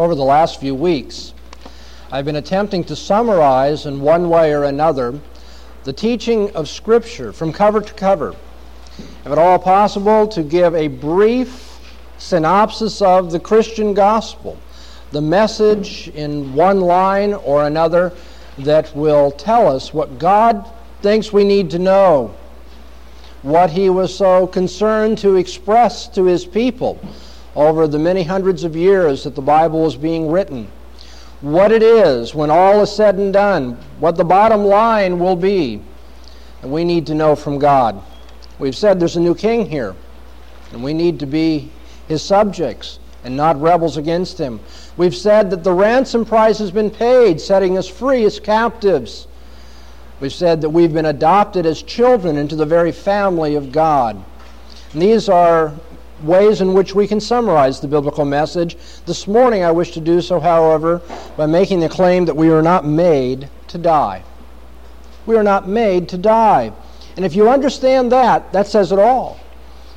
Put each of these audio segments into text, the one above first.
over the last few weeks, I've been attempting to summarize in one way or another the teaching of Scripture from cover to cover. If at all possible, to give a brief synopsis of the Christian gospel, the message in one line or another that will tell us what God thinks we need to know, what He was so concerned to express to His people over the many hundreds of years that the Bible was being written, what it is when all is said and done, what the bottom line will be. And we need to know from God. We've said there's a new king here, and we need to be his subjects and not rebels against him. We've said that the ransom price has been paid, setting us free as captives. We've said that we've been adopted as children into the very family of God. And these are ways in which we can summarize the biblical message. This morning, I wish to do so, however, by making the claim that we are not made to die. We are not made to die. And if you understand that, that says it all.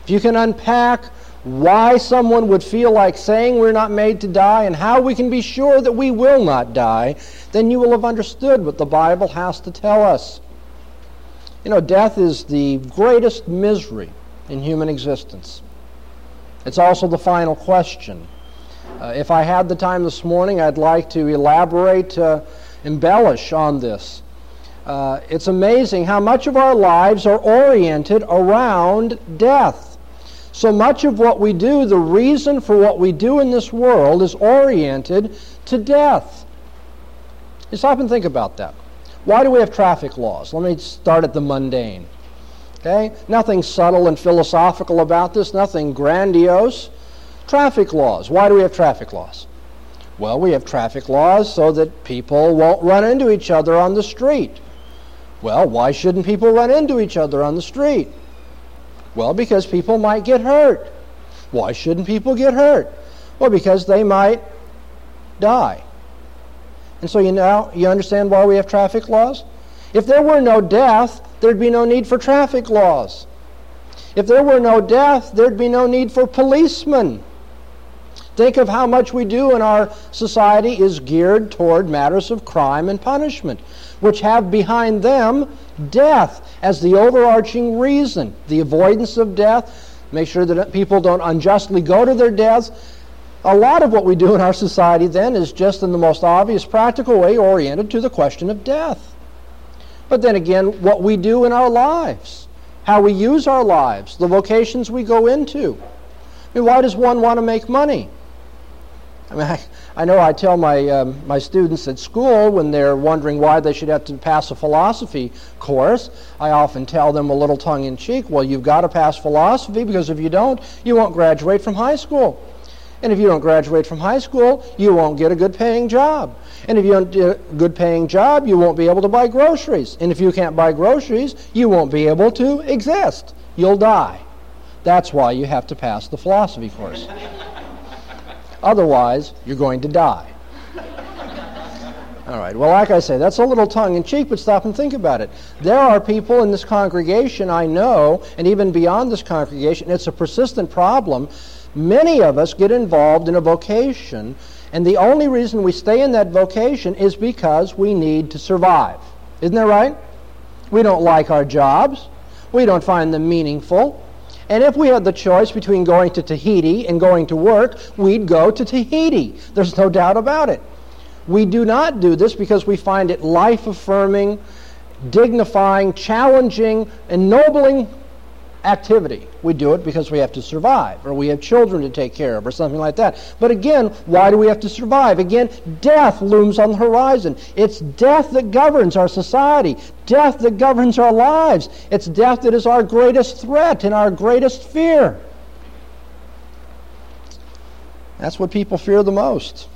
If you can unpack why someone would feel like saying we're not made to die and how we can be sure that we will not die, then you will have understood what the Bible has to tell us. You know, death is the greatest misery in human existence. It's also the final question. Uh, if I had the time this morning, I'd like to elaborate, uh, embellish on this. Uh, it's amazing how much of our lives are oriented around death. So much of what we do, the reason for what we do in this world, is oriented to death. You stop and think about that. Why do we have traffic laws? Let me start at the mundane. Okay? Nothing subtle and philosophical about this, nothing grandiose. Traffic laws. Why do we have traffic laws? Well, we have traffic laws so that people won't run into each other on the street. Well, why shouldn't people run into each other on the street? Well, because people might get hurt. Why shouldn't people get hurt? Well, because they might die. And so you now you understand why we have traffic laws? If there were no death, there'd be no need for traffic laws. If there were no death, there'd be no need for policemen. Think of how much we do in our society is geared toward matters of crime and punishment, which have behind them death as the overarching reason. The avoidance of death, make sure that people don't unjustly go to their deaths. A lot of what we do in our society then is just in the most obvious practical way oriented to the question of death. But then again, what we do in our lives, how we use our lives, the vocations we go into. I mean, why does one want to make money? I mean, I, I know I tell my, um, my students at school when they're wondering why they should have to pass a philosophy course, I often tell them a little tongue in cheek, well, you've got to pass philosophy because if you don't, you won't graduate from high school. And if you don't graduate from high school, you won't get a good paying job. And if you don't get a good paying job, you won't be able to buy groceries. And if you can't buy groceries, you won't be able to exist. You'll die. That's why you have to pass the philosophy course. Otherwise, you're going to die. All right. Well, like I say, that's a little tongue in cheek, but stop and think about it. There are people in this congregation I know, and even beyond this congregation, it's a persistent problem. Many of us get involved in a vocation and the only reason we stay in that vocation is because we need to survive. Isn't that right? We don't like our jobs. We don't find them meaningful. And if we had the choice between going to Tahiti and going to work, we'd go to Tahiti. There's no doubt about it. We do not do this because we find it life affirming, dignifying, challenging, ennobling activity. We do it because we have to survive, or we have children to take care of, or something like that. But again, why do we have to survive? Again, death looms on the horizon. It's death that governs our society, death that governs our lives. It's death that is our greatest threat and our greatest fear. That's what people fear the most.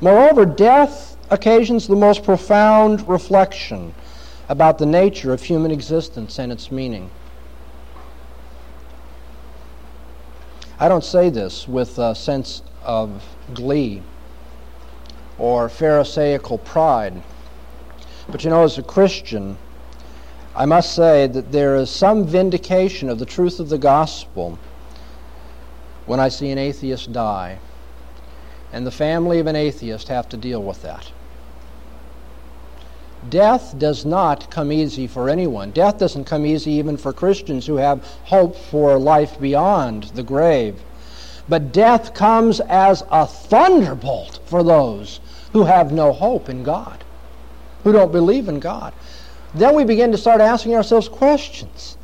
Moreover, death occasions the most profound reflection about the nature of human existence and its meaning. I don't say this with a sense of glee or Pharisaical pride. But you know, as a Christian, I must say that there is some vindication of the truth of the gospel when I see an atheist die. and the family of an atheist have to deal with that. Death does not come easy for anyone. Death doesn't come easy even for Christians who have hope for life beyond the grave. But death comes as a thunderbolt for those who have no hope in God, who don't believe in God. Then we begin to start asking ourselves questions.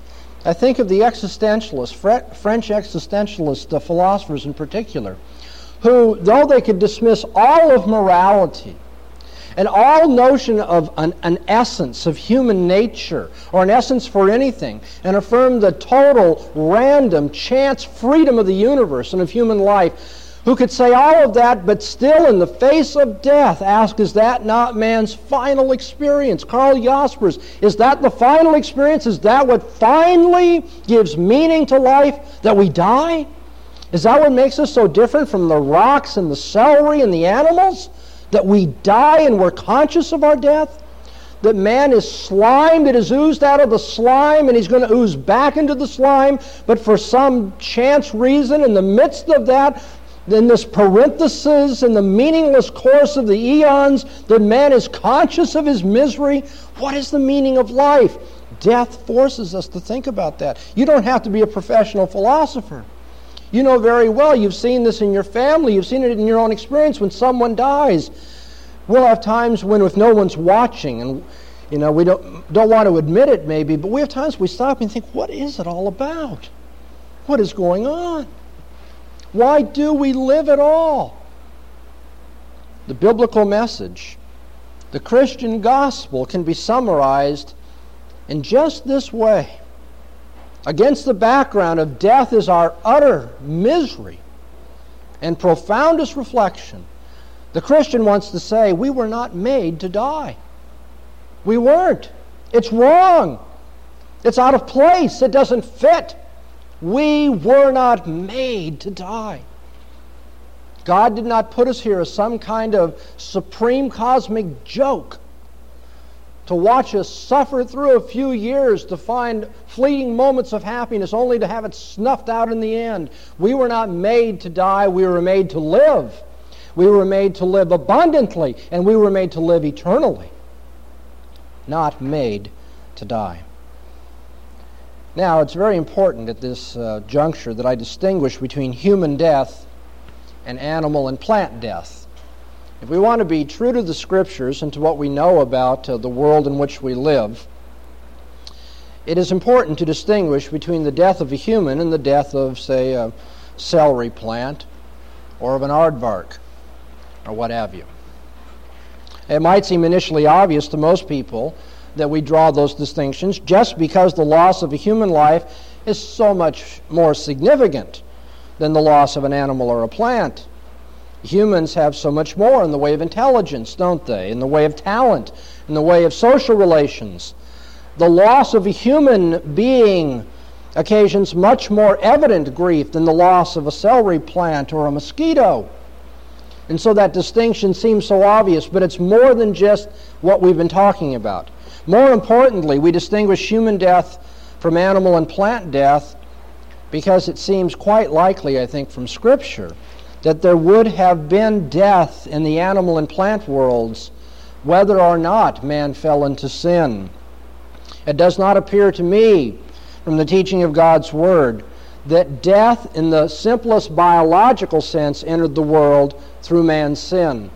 I think of the existentialists, French existentialists, the philosophers in particular, who, though they could dismiss all of morality, and all notion of an, an, essence of human nature or an essence for anything and affirm the total random chance freedom of the universe and of human life. Who could say all of that but still in the face of death ask is that not man's final experience? Karl Jaspers is that the final experience? Is that what finally gives meaning to life that we die? Is that what makes us so different from the rocks and the celery and the animals that we die and we're conscious of our death, that man is slime that is oozed out of the slime and he's going to ooze back into the slime, but for some chance reason, in the midst of that, in this parenthesis in the meaningless course of the eons, that man is conscious of his misery. What is the meaning of life? Death forces us to think about that. You don't have to be a professional philosopher. You know very well, you've seen this in your family, you've seen it in your own experience when someone dies. We'll have times when, if no one's watching, and you know, we don't, don't want to admit it maybe, but we have times we stop and think, what is it all about? What is going on? Why do we live at all? The biblical message, the Christian gospel, can be summarized in just this way against the background of death is our utter misery and profoundest reflection, the Christian wants to say, We were not made to die. We weren't. It's wrong. It's out of place. It doesn't fit. We were not made to die. God did not put us here as some kind of supreme cosmic joke to watch us suffer through a few years to find fleeting moments of happiness only to have it snuffed out in the end. We were not made to die, we were made to live. We were made to live abundantly, and we were made to live eternally, not made to die. Now, it's very important at this uh, juncture that I distinguish between human death and animal and plant death. If we want to be true to the Scriptures and to what we know about uh, the world in which we live, it is important to distinguish between the death of a human and the death of, say, a celery plant or of an aardvark or what have you. It might seem initially obvious to most people that we draw those distinctions just because the loss of a human life is so much more significant than the loss of an animal or a plant. Humans have so much more in the way of intelligence, don't they? In the way of talent, in the way of social relations. The loss of a human being occasions much more evident grief than the loss of a celery plant or a mosquito. And so that distinction seems so obvious, but it's more than just what we've been talking about. More importantly, we distinguish human death from animal and plant death because it seems quite likely, I think, from Scripture that there would have been death in the animal and plant worlds whether or not man fell into sin. It does not appear to me from the teaching of God's Word that death, in the simplest biological sense, entered the world through man's sin.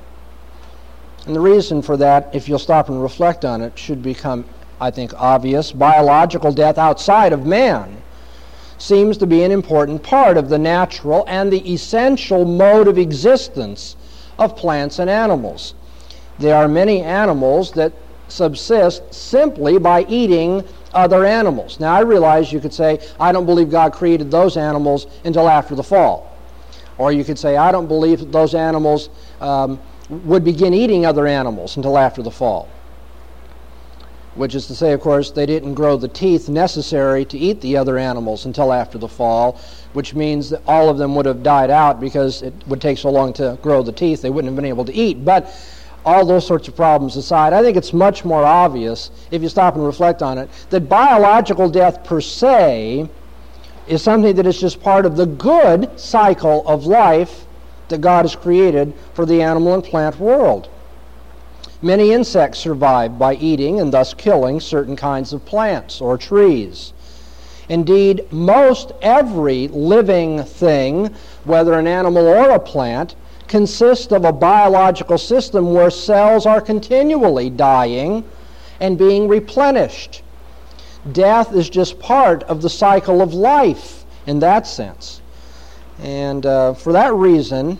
And the reason for that, if you'll stop and reflect on it, should become, I think, obvious. Biological death outside of man seems to be an important part of the natural and the essential mode of existence of plants and animals. There are many animals that subsist simply by eating other animals. Now, I realize you could say, I don't believe God created those animals until after the fall. Or you could say, I don't believe those animals um, would begin eating other animals until after the fall which is to say, of course, they didn't grow the teeth necessary to eat the other animals until after the fall, which means that all of them would have died out because it would take so long to grow the teeth, they wouldn't have been able to eat. But all those sorts of problems aside, I think it's much more obvious, if you stop and reflect on it, that biological death per se is something that is just part of the good cycle of life that God has created for the animal and plant world. Many insects survive by eating and thus killing certain kinds of plants or trees. Indeed, most every living thing, whether an animal or a plant, consists of a biological system where cells are continually dying and being replenished. Death is just part of the cycle of life in that sense. And uh, for that reason,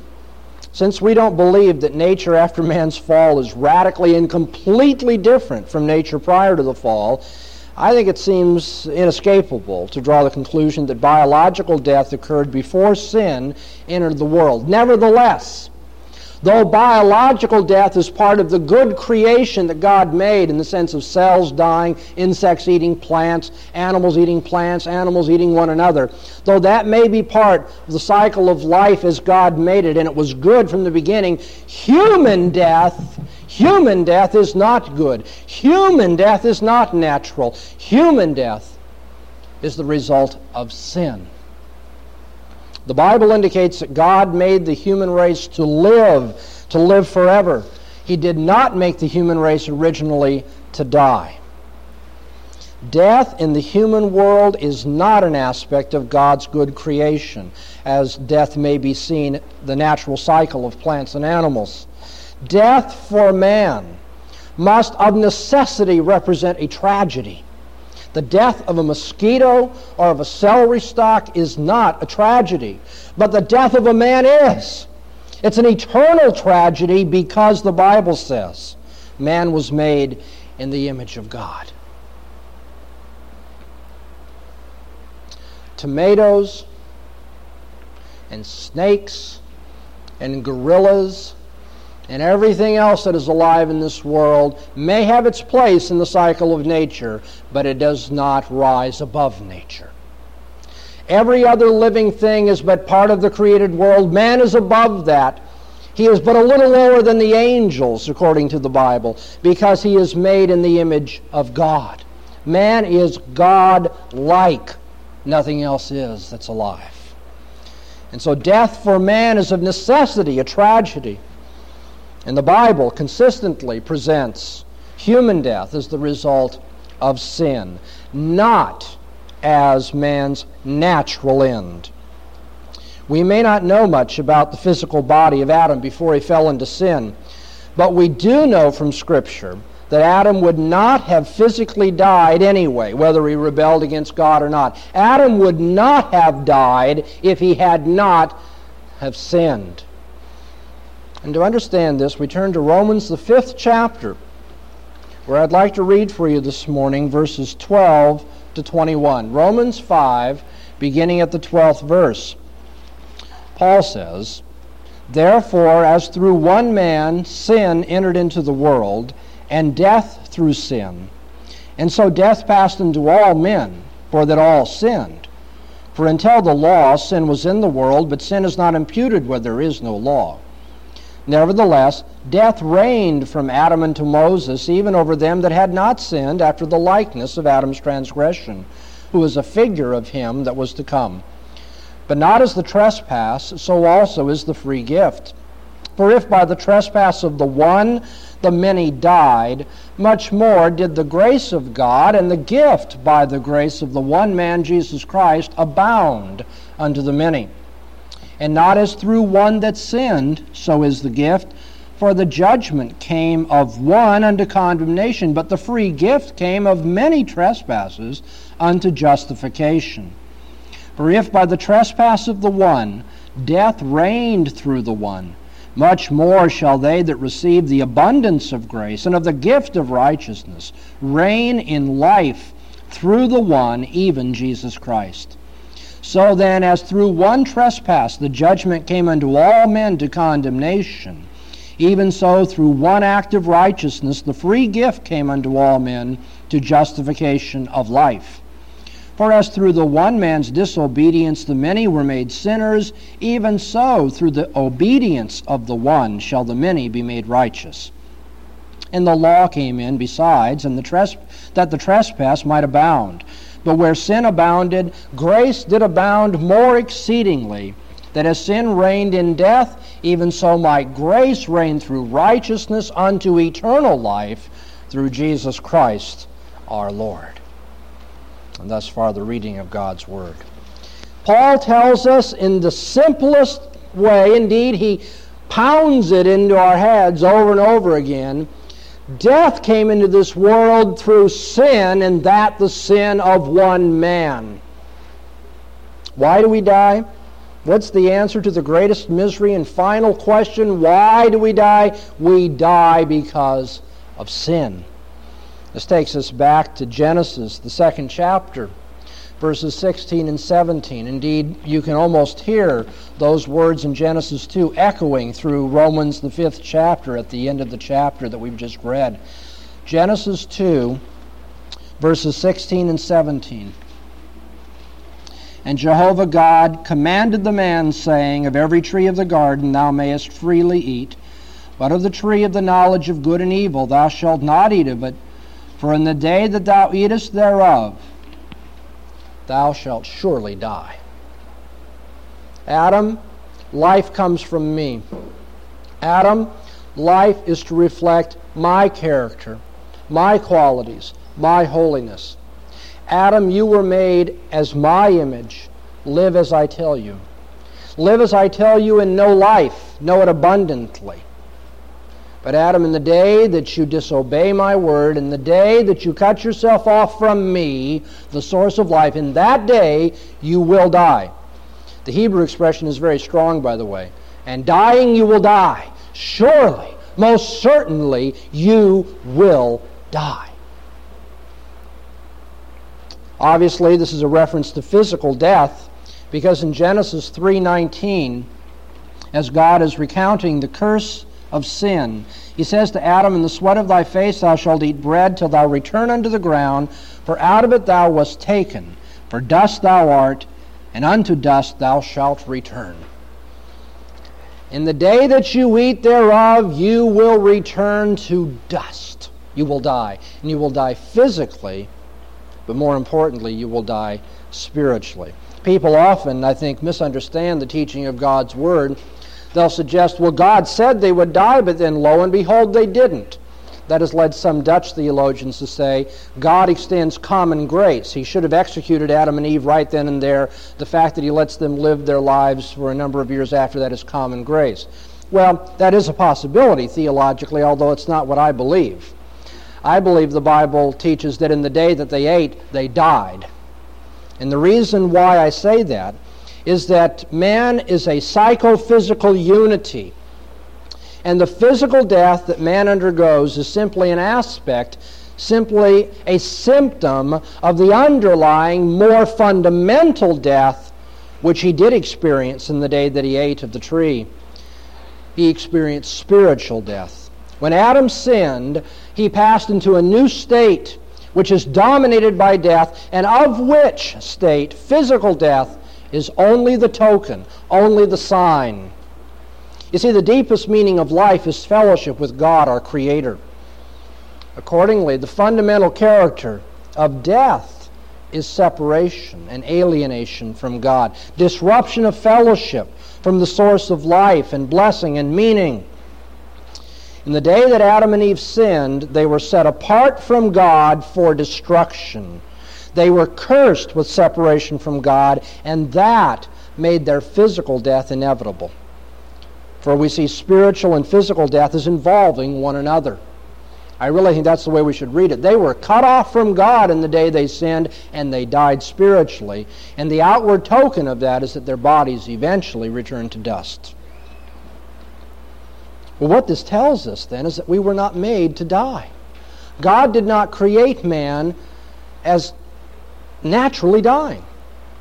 since we don't believe that nature after man's fall is radically and completely different from nature prior to the fall, I think it seems inescapable to draw the conclusion that biological death occurred before sin entered the world. Nevertheless, Though biological death is part of the good creation that God made in the sense of cells dying, insects eating plants, animals eating plants, animals eating one another, though that may be part of the cycle of life as God made it, and it was good from the beginning, human death, human death is not good. Human death is not natural. Human death is the result of sin. The Bible indicates that God made the human race to live, to live forever. He did not make the human race originally to die. Death in the human world is not an aspect of God's good creation, as death may be seen the natural cycle of plants and animals. Death for man must of necessity represent a tragedy. The death of a mosquito or of a celery stalk is not a tragedy, but the death of a man is. It's an eternal tragedy because the Bible says man was made in the image of God. Tomatoes and snakes and gorillas and everything else that is alive in this world may have its place in the cycle of nature, but it does not rise above nature. Every other living thing is but part of the created world. Man is above that. He is but a little lower than the angels, according to the Bible, because he is made in the image of God. Man is God like. Nothing else is that's alive. And so death for man is of necessity a tragedy. And the Bible consistently presents human death as the result of sin, not as man's natural end. We may not know much about the physical body of Adam before he fell into sin, but we do know from Scripture that Adam would not have physically died anyway, whether he rebelled against God or not. Adam would not have died if he had not have sinned. And to understand this, we turn to Romans, the fifth chapter, where I'd like to read for you this morning verses 12 to 21. Romans 5, beginning at the 12th verse. Paul says, Therefore, as through one man sin entered into the world, and death through sin, and so death passed into all men, for that all sinned. For until the law, sin was in the world, but sin is not imputed where there is no law. Nevertheless, death reigned from Adam unto Moses, even over them that had not sinned after the likeness of Adam's transgression, who is a figure of him that was to come. But not as the trespass, so also is the free gift. For if by the trespass of the one the many died, much more did the grace of God and the gift by the grace of the one man Jesus Christ abound unto the many and not as through one that sinned, so is the gift. For the judgment came of one unto condemnation, but the free gift came of many trespasses unto justification. For if by the trespass of the one death reigned through the one, much more shall they that receive the abundance of grace and of the gift of righteousness reign in life through the one, even Jesus Christ. So then, as through one trespass the judgment came unto all men to condemnation, even so through one act of righteousness the free gift came unto all men to justification of life. For as through the one man's disobedience the many were made sinners, even so through the obedience of the one shall the many be made righteous. And the law came in besides, and the tres- that the trespass might abound. But where sin abounded, grace did abound more exceedingly, that as sin reigned in death, even so might grace reign through righteousness unto eternal life through Jesus Christ our Lord. And thus far, the reading of God's Word. Paul tells us in the simplest way, indeed, he pounds it into our heads over and over again. Death came into this world through sin, and that the sin of one man. Why do we die? What's the answer to the greatest misery and final question? Why do we die? We die because of sin. This takes us back to Genesis, the second chapter, verses 16 and 17. Indeed, you can almost hear those words in Genesis 2 echoing through Romans, the fifth chapter, at the end of the chapter that we've just read. Genesis 2, verses 16 and 17. And Jehovah God commanded the man, saying, Of every tree of the garden thou mayest freely eat, but of the tree of the knowledge of good and evil thou shalt not eat of it, for in the day that thou eatest thereof thou shalt surely die. Adam, life comes from me. Adam, life is to reflect my character, my qualities, my holiness. Adam, you were made as my image. Live as I tell you. Live as I tell you and know life. Know it abundantly. But Adam, in the day that you disobey my word, in the day that you cut yourself off from me, the source of life, in that day you will die. The Hebrew expression is very strong, by the way. And dying you will die. Surely, most certainly, you will die. Obviously, this is a reference to physical death because in Genesis 3:19 as God is recounting the curse of sin, he says to Adam, In the sweat of thy face thou shalt eat bread till thou return unto the ground, for out of it thou wast taken. For dust thou art, and unto dust thou shalt return. In the day that you eat thereof, you will return to dust. You will die. And you will die physically but more importantly, you will die spiritually. People often, I think, misunderstand the teaching of God's Word. They'll suggest, well, God said they would die, but then lo and behold, they didn't. That has led some Dutch theologians to say God extends common grace. He should have executed Adam and Eve right then and there. The fact that He lets them live their lives for a number of years after that is common grace. Well, that is a possibility theologically, although it's not what I believe. I believe the Bible teaches that in the day that they ate, they died. And the reason why I say that is that man is a psychophysical unity. And the physical death that man undergoes is simply an aspect, simply a symptom of the underlying, more fundamental death which he did experience in the day that he ate of the tree. He experienced spiritual death. When Adam sinned, he passed into a new state which is dominated by death, and of which state, physical death, is only the token, only the sign. You see, the deepest meaning of life is fellowship with God, our Creator. Accordingly, the fundamental character of death is separation and alienation from God, disruption of fellowship from the source of life and blessing and meaning. In the day that Adam and Eve sinned, they were set apart from God for destruction. They were cursed with separation from God, and that made their physical death inevitable. For we see spiritual and physical death as involving one another. I really think that's the way we should read it. They were cut off from God in the day they sinned, and they died spiritually. And the outward token of that is that their bodies eventually returned to dust. Well, what this tells us then is that we were not made to die. God did not create man as naturally dying,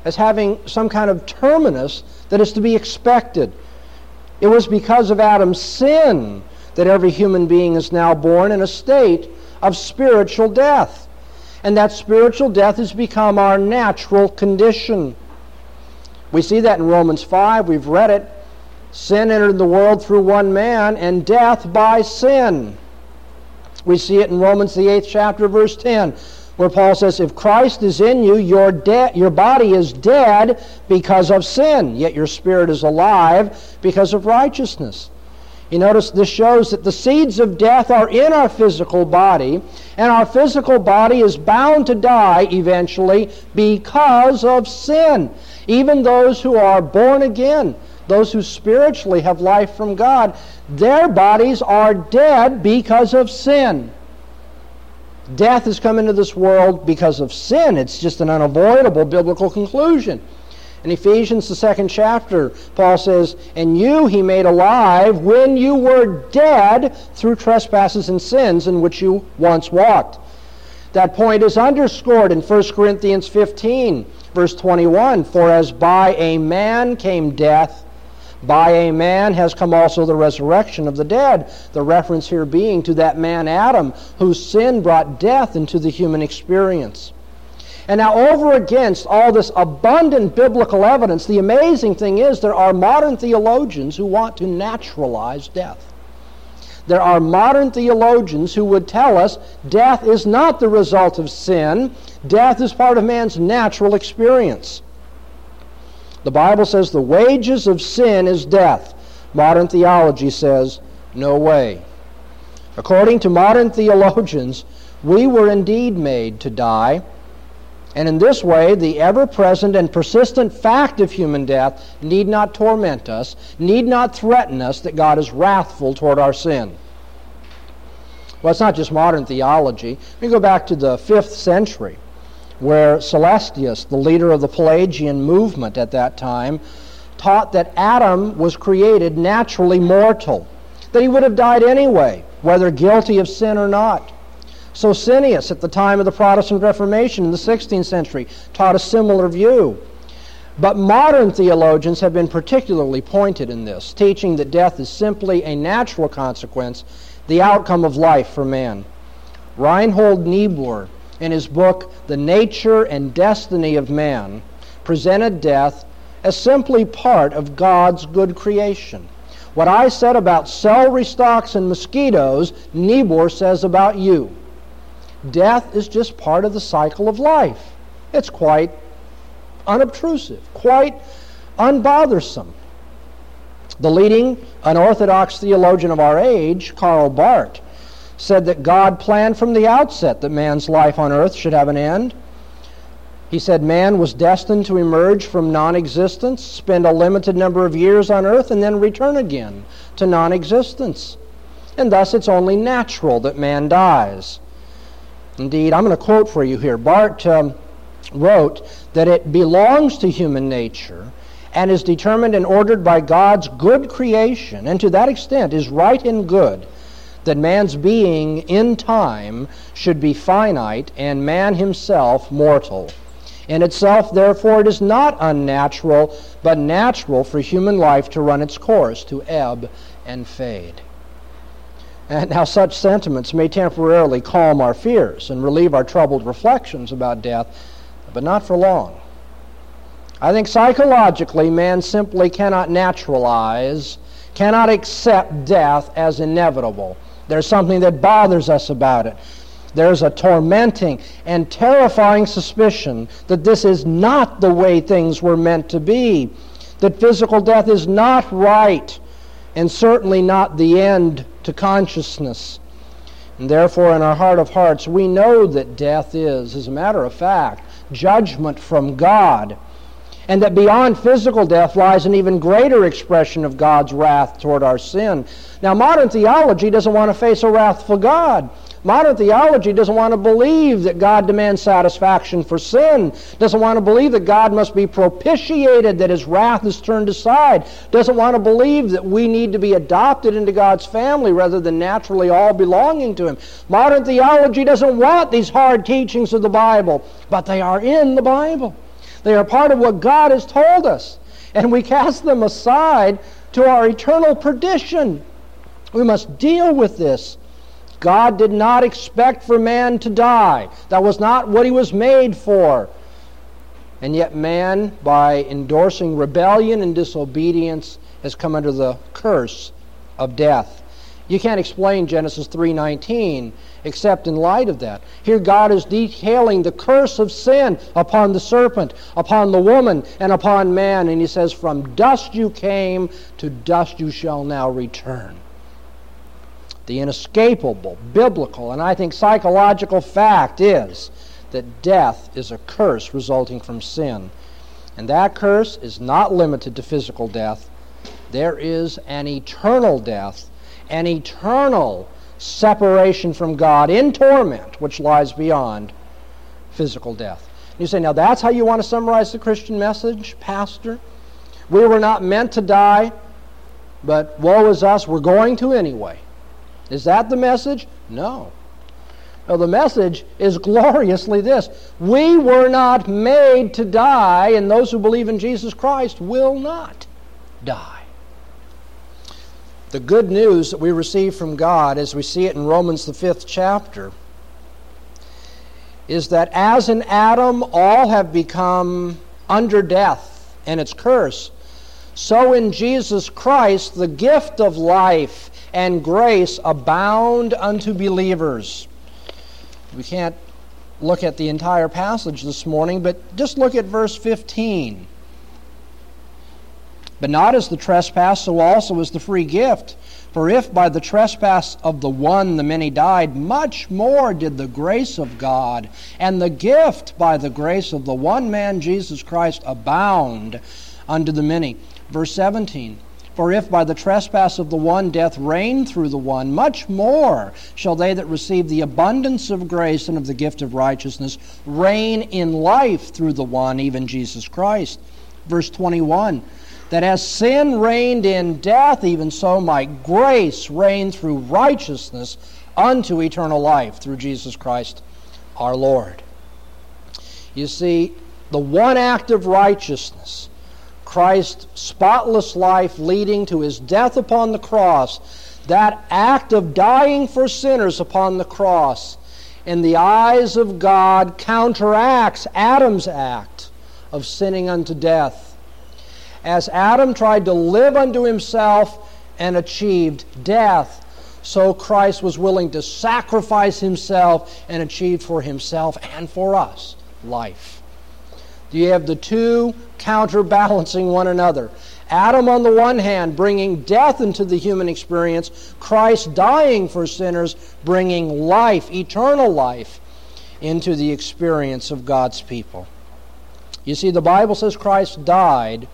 as having some kind of terminus that is to be expected. It was because of Adam's sin that every human being is now born in a state of spiritual death. And that spiritual death has become our natural condition. We see that in Romans 5. We've read it. Sin entered the world through one man, and death by sin. We see it in Romans, the 8th chapter, verse 10. Where Paul says, If Christ is in you, your, de- your body is dead because of sin, yet your spirit is alive because of righteousness. You notice this shows that the seeds of death are in our physical body, and our physical body is bound to die eventually because of sin. Even those who are born again, those who spiritually have life from God, their bodies are dead because of sin. Death has come into this world because of sin. It's just an unavoidable biblical conclusion. In Ephesians, the second chapter, Paul says, And you he made alive when you were dead through trespasses and sins in which you once walked. That point is underscored in 1 Corinthians 15, verse 21 For as by a man came death, by a man has come also the resurrection of the dead. The reference here being to that man Adam, whose sin brought death into the human experience. And now, over against all this abundant biblical evidence, the amazing thing is there are modern theologians who want to naturalize death. There are modern theologians who would tell us death is not the result of sin, death is part of man's natural experience. The Bible says the wages of sin is death. Modern theology says, no way. According to modern theologians, we were indeed made to die and in this way, the ever present and persistent fact of human death need not torment us, need not threaten us that God is wrathful toward our sin. Well, it's not just modern theology. We go back to the 5th century, where Celestius, the leader of the Pelagian movement at that time, taught that Adam was created naturally mortal, that he would have died anyway, whether guilty of sin or not. Socinus, at the time of the Protestant Reformation in the 16th century, taught a similar view. But modern theologians have been particularly pointed in this, teaching that death is simply a natural consequence, the outcome of life for man. Reinhold Niebuhr, in his book The Nature and Destiny of Man, presented death as simply part of God's good creation. What I said about celery stalks and mosquitoes, Niebuhr says about you. Death is just part of the cycle of life. It's quite unobtrusive, quite unbothersome. The leading unorthodox theologian of our age, Karl Barth, said that God planned from the outset that man's life on earth should have an end. He said man was destined to emerge from non existence, spend a limited number of years on earth, and then return again to non existence. And thus it's only natural that man dies. Indeed, I'm going to quote for you here. Barth um, wrote that it belongs to human nature and is determined and ordered by God's good creation, and to that extent is right and good that man's being in time should be finite and man himself mortal. In itself, therefore, it is not unnatural, but natural for human life to run its course, to ebb and fade. And how such sentiments may temporarily calm our fears and relieve our troubled reflections about death, but not for long. I think psychologically, man simply cannot naturalize, cannot accept death as inevitable. There's something that bothers us about it. There's a tormenting and terrifying suspicion that this is not the way things were meant to be, that physical death is not right, and certainly not the end to consciousness. And therefore, in our heart of hearts, we know that death is, as a matter of fact, judgment from God. And that beyond physical death lies an even greater expression of God's wrath toward our sin. Now, modern theology doesn't want to face a wrathful God. Modern theology doesn't want to believe that God demands satisfaction for sin, doesn't want to believe that God must be propitiated, that his wrath is turned aside, doesn't want to believe that we need to be adopted into God's family rather than naturally all belonging to him. Modern theology doesn't want these hard teachings of the Bible, but they are in the Bible. They are part of what God has told us, and we cast them aside to our eternal perdition. We must deal with this God did not expect for man to die. That was not what he was made for. And yet, man, by endorsing rebellion and disobedience, has come under the curse of death. You can't explain Genesis 3:19 except in light of that. Here God is detailing the curse of sin upon the serpent, upon the woman, and upon man, and he says from dust you came, to dust you shall now return. The inescapable biblical and I think psychological fact is that death is a curse resulting from sin. And that curse is not limited to physical death. There is an eternal death an eternal separation from God in torment, which lies beyond physical death. You say, now that's how you want to summarize the Christian message, Pastor? We were not meant to die, but woe is us, we're going to anyway. Is that the message? No. No, the message is gloriously this We were not made to die, and those who believe in Jesus Christ will not die. The good news that we receive from God, as we see it in Romans, the fifth chapter, is that as in Adam all have become under death and its curse, so in Jesus Christ the gift of life and grace abound unto believers. We can't look at the entire passage this morning, but just look at verse 15. But not as the trespass, so also is the free gift. For if by the trespass of the one the many died, much more did the grace of God and the gift by the grace of the one man Jesus Christ abound unto the many. Verse 17. For if by the trespass of the one death reigned through the one, much more shall they that receive the abundance of grace and of the gift of righteousness reign in life through the one, even Jesus Christ. Verse 21 that as sin reigned in death, even so might grace reign through righteousness unto eternal life through Jesus Christ our Lord. You see, the one act of righteousness, Christ's spotless life leading to his death upon the cross, that act of dying for sinners upon the cross, in the eyes of God counteracts Adam's act of sinning unto death as Adam tried to live unto himself and achieved death, so Christ was willing to sacrifice himself and achieve for himself and for us life. Do you have the two counterbalancing one another. Adam, on the one hand, bringing death into the human experience, Christ dying for sinners, bringing life, eternal life, into the experience of God's people. You see, the Bible says Christ died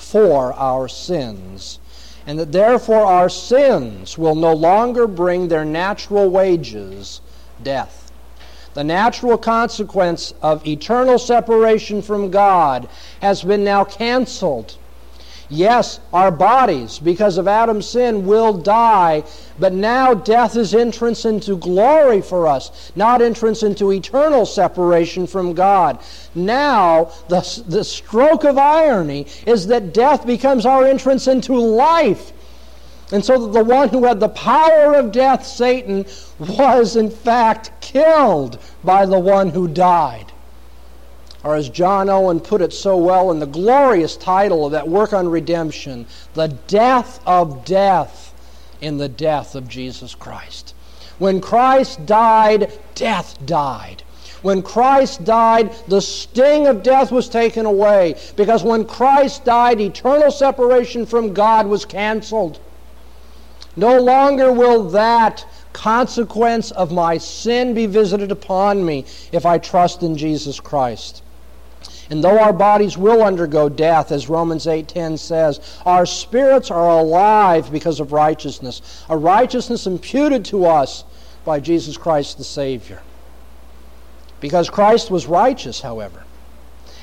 for our sins, and that therefore our sins will no longer bring their natural wages, death. The natural consequence of eternal separation from God has been now canceled Yes, our bodies, because of Adam's sin, will die, but now death is entrance into glory for us, not entrance into eternal separation from God. Now, the, the stroke of irony is that death becomes our entrance into life. And so the one who had the power of death, Satan, was in fact killed by the one who died or as John Owen put it so well in the glorious title of that work on redemption, the death of death in the death of Jesus Christ. When Christ died, death died. When Christ died, the sting of death was taken away because when Christ died, eternal separation from God was canceled. No longer will that consequence of my sin be visited upon me if I trust in Jesus Christ. And though our bodies will undergo death, as Romans 8:10 says, our spirits are alive because of righteousness, a righteousness imputed to us by Jesus Christ the Savior. Because Christ was righteous, however,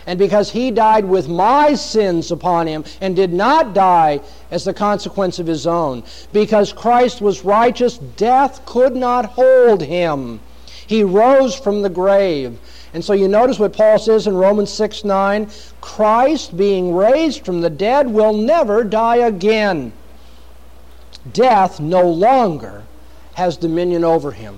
and because he died with my sins upon him and did not die as the consequence of his own, because Christ was righteous, death could not hold him. He rose from the grave and so you notice what Paul says in Romans 6 9 Christ, being raised from the dead, will never die again. Death no longer has dominion over him.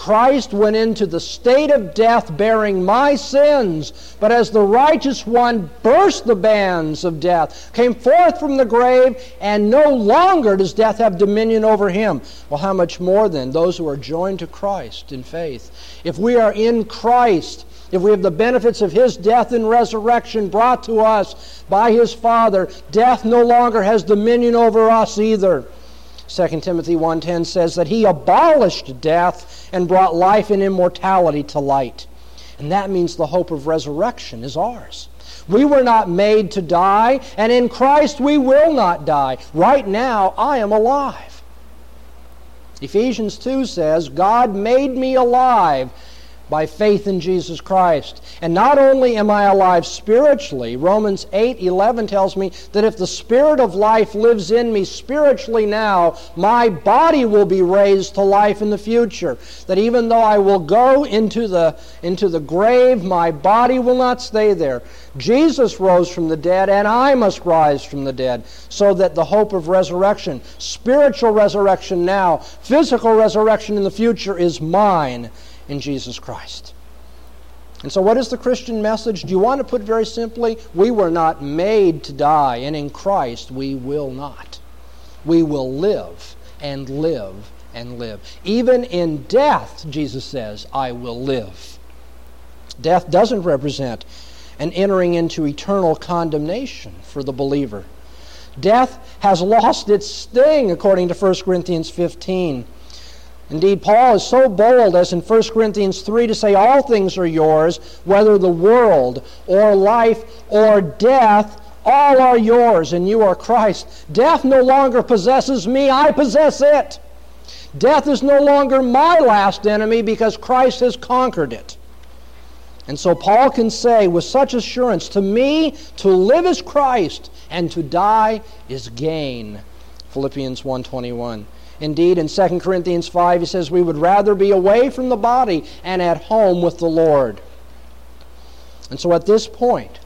Christ went into the state of death bearing my sins, but as the righteous one burst the bands of death, came forth from the grave, and no longer does death have dominion over him. Well, how much more then those who are joined to Christ in faith? If we are in Christ, if we have the benefits of his death and resurrection brought to us by his Father, death no longer has dominion over us either. 2 Timothy 1:10 says that he abolished death and brought life and immortality to light. And that means the hope of resurrection is ours. We were not made to die, and in Christ we will not die. Right now, I am alive. Ephesians 2 says, God made me alive by faith in Jesus Christ. And not only am I alive spiritually, Romans 8 11 tells me that if the Spirit of life lives in me spiritually now, my body will be raised to life in the future. That even though I will go into the, into the grave, my body will not stay there. Jesus rose from the dead, and I must rise from the dead, so that the hope of resurrection, spiritual resurrection now, physical resurrection in the future, is mine in Jesus Christ. And so, what is the Christian message? Do you want to put very simply? We were not made to die, and in Christ we will not. We will live and live and live. Even in death, Jesus says, I will live. Death doesn't represent an entering into eternal condemnation for the believer. Death has lost its sting, according to 1 Corinthians 15. Indeed, Paul is so bold as in 1 Corinthians 3 to say, All things are yours, whether the world or life or death, all are yours, and you are Christ. Death no longer possesses me, I possess it. Death is no longer my last enemy because Christ has conquered it. And so Paul can say with such assurance, To me, to live is Christ, and to die is gain. Philippians 121. Indeed, in 2 Corinthians 5, he says, We would rather be away from the body and at home with the Lord. And so at this point,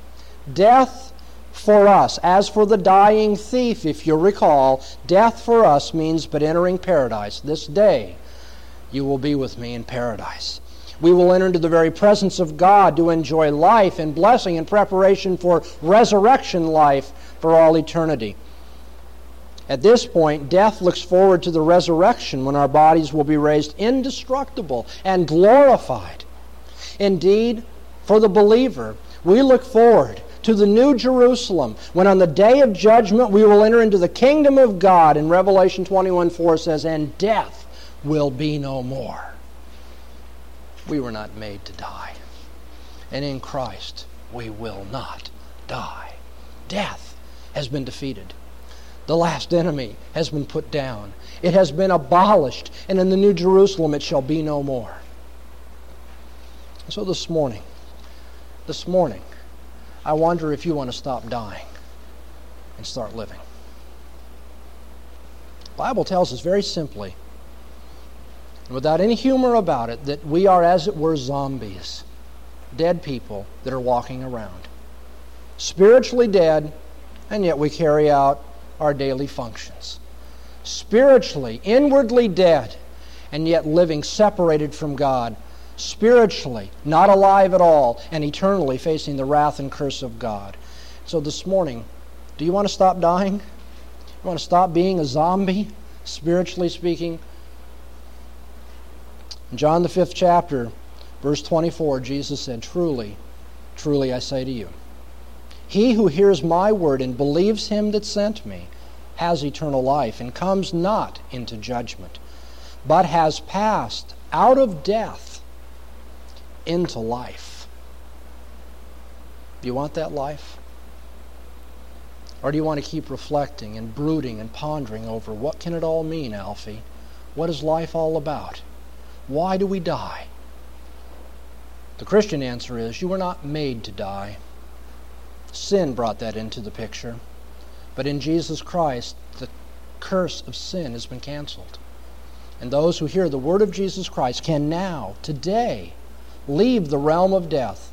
death for us, as for the dying thief, if you recall, death for us means but entering paradise. This day you will be with me in paradise. We will enter into the very presence of God to enjoy life and blessing in preparation for resurrection life for all eternity. At this point, death looks forward to the resurrection when our bodies will be raised indestructible and glorified. Indeed, for the believer, we look forward to the new Jerusalem when on the day of judgment we will enter into the kingdom of God. And Revelation 21 4 says, And death will be no more. We were not made to die. And in Christ, we will not die. Death has been defeated. The last enemy has been put down. It has been abolished, and in the New Jerusalem it shall be no more. So this morning, this morning, I wonder if you want to stop dying and start living. The Bible tells us very simply, and without any humor about it, that we are, as it were, zombies, dead people that are walking around. Spiritually dead, and yet we carry out our daily functions. Spiritually, inwardly dead, and yet living separated from God. Spiritually, not alive at all, and eternally facing the wrath and curse of God. So this morning, do you want to stop dying? You want to stop being a zombie, spiritually speaking? In John, the fifth chapter, verse 24, Jesus said, Truly, truly I say to you, he who hears my word and believes him that sent me has eternal life and comes not into judgment, but has passed out of death into life. Do you want that life? Or do you want to keep reflecting and brooding and pondering over what can it all mean, Alfie? What is life all about? Why do we die? The Christian answer is you were not made to die. Sin brought that into the picture. But in Jesus Christ, the curse of sin has been canceled. And those who hear the word of Jesus Christ can now, today, leave the realm of death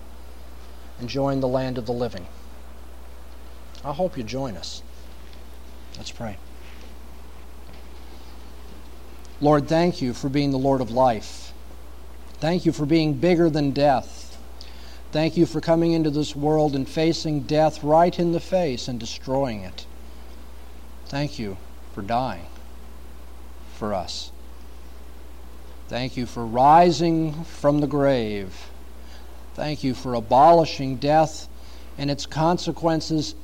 and join the land of the living. I hope you join us. Let's pray. Lord, thank you for being the Lord of life. Thank you for being bigger than death. Thank you for coming into this world and facing death right in the face and destroying it. Thank you for dying for us. Thank you for rising from the grave. Thank you for abolishing death and its consequences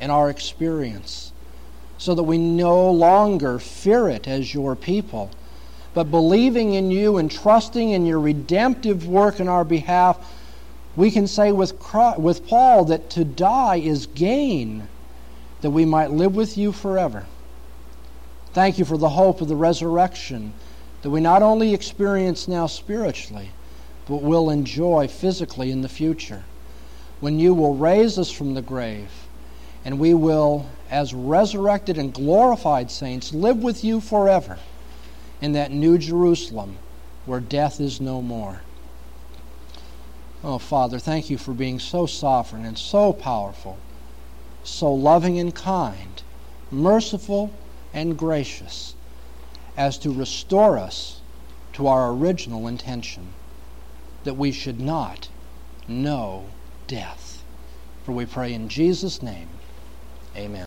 in our experience so that we no longer fear it as your people, but believing in you and trusting in your redemptive work in our behalf, we can say with, with Paul that to die is gain, that we might live with you forever. Thank you for the hope of the resurrection that we not only experience now spiritually, but will enjoy physically in the future, when you will raise us from the grave and we will, as resurrected and glorified saints, live with you forever in that new Jerusalem where death is no more. Oh, Father, thank you for being so sovereign and so powerful, so loving and kind, merciful and gracious, as to restore us to our original intention, that we should not know death. For we pray in Jesus' name. Amen.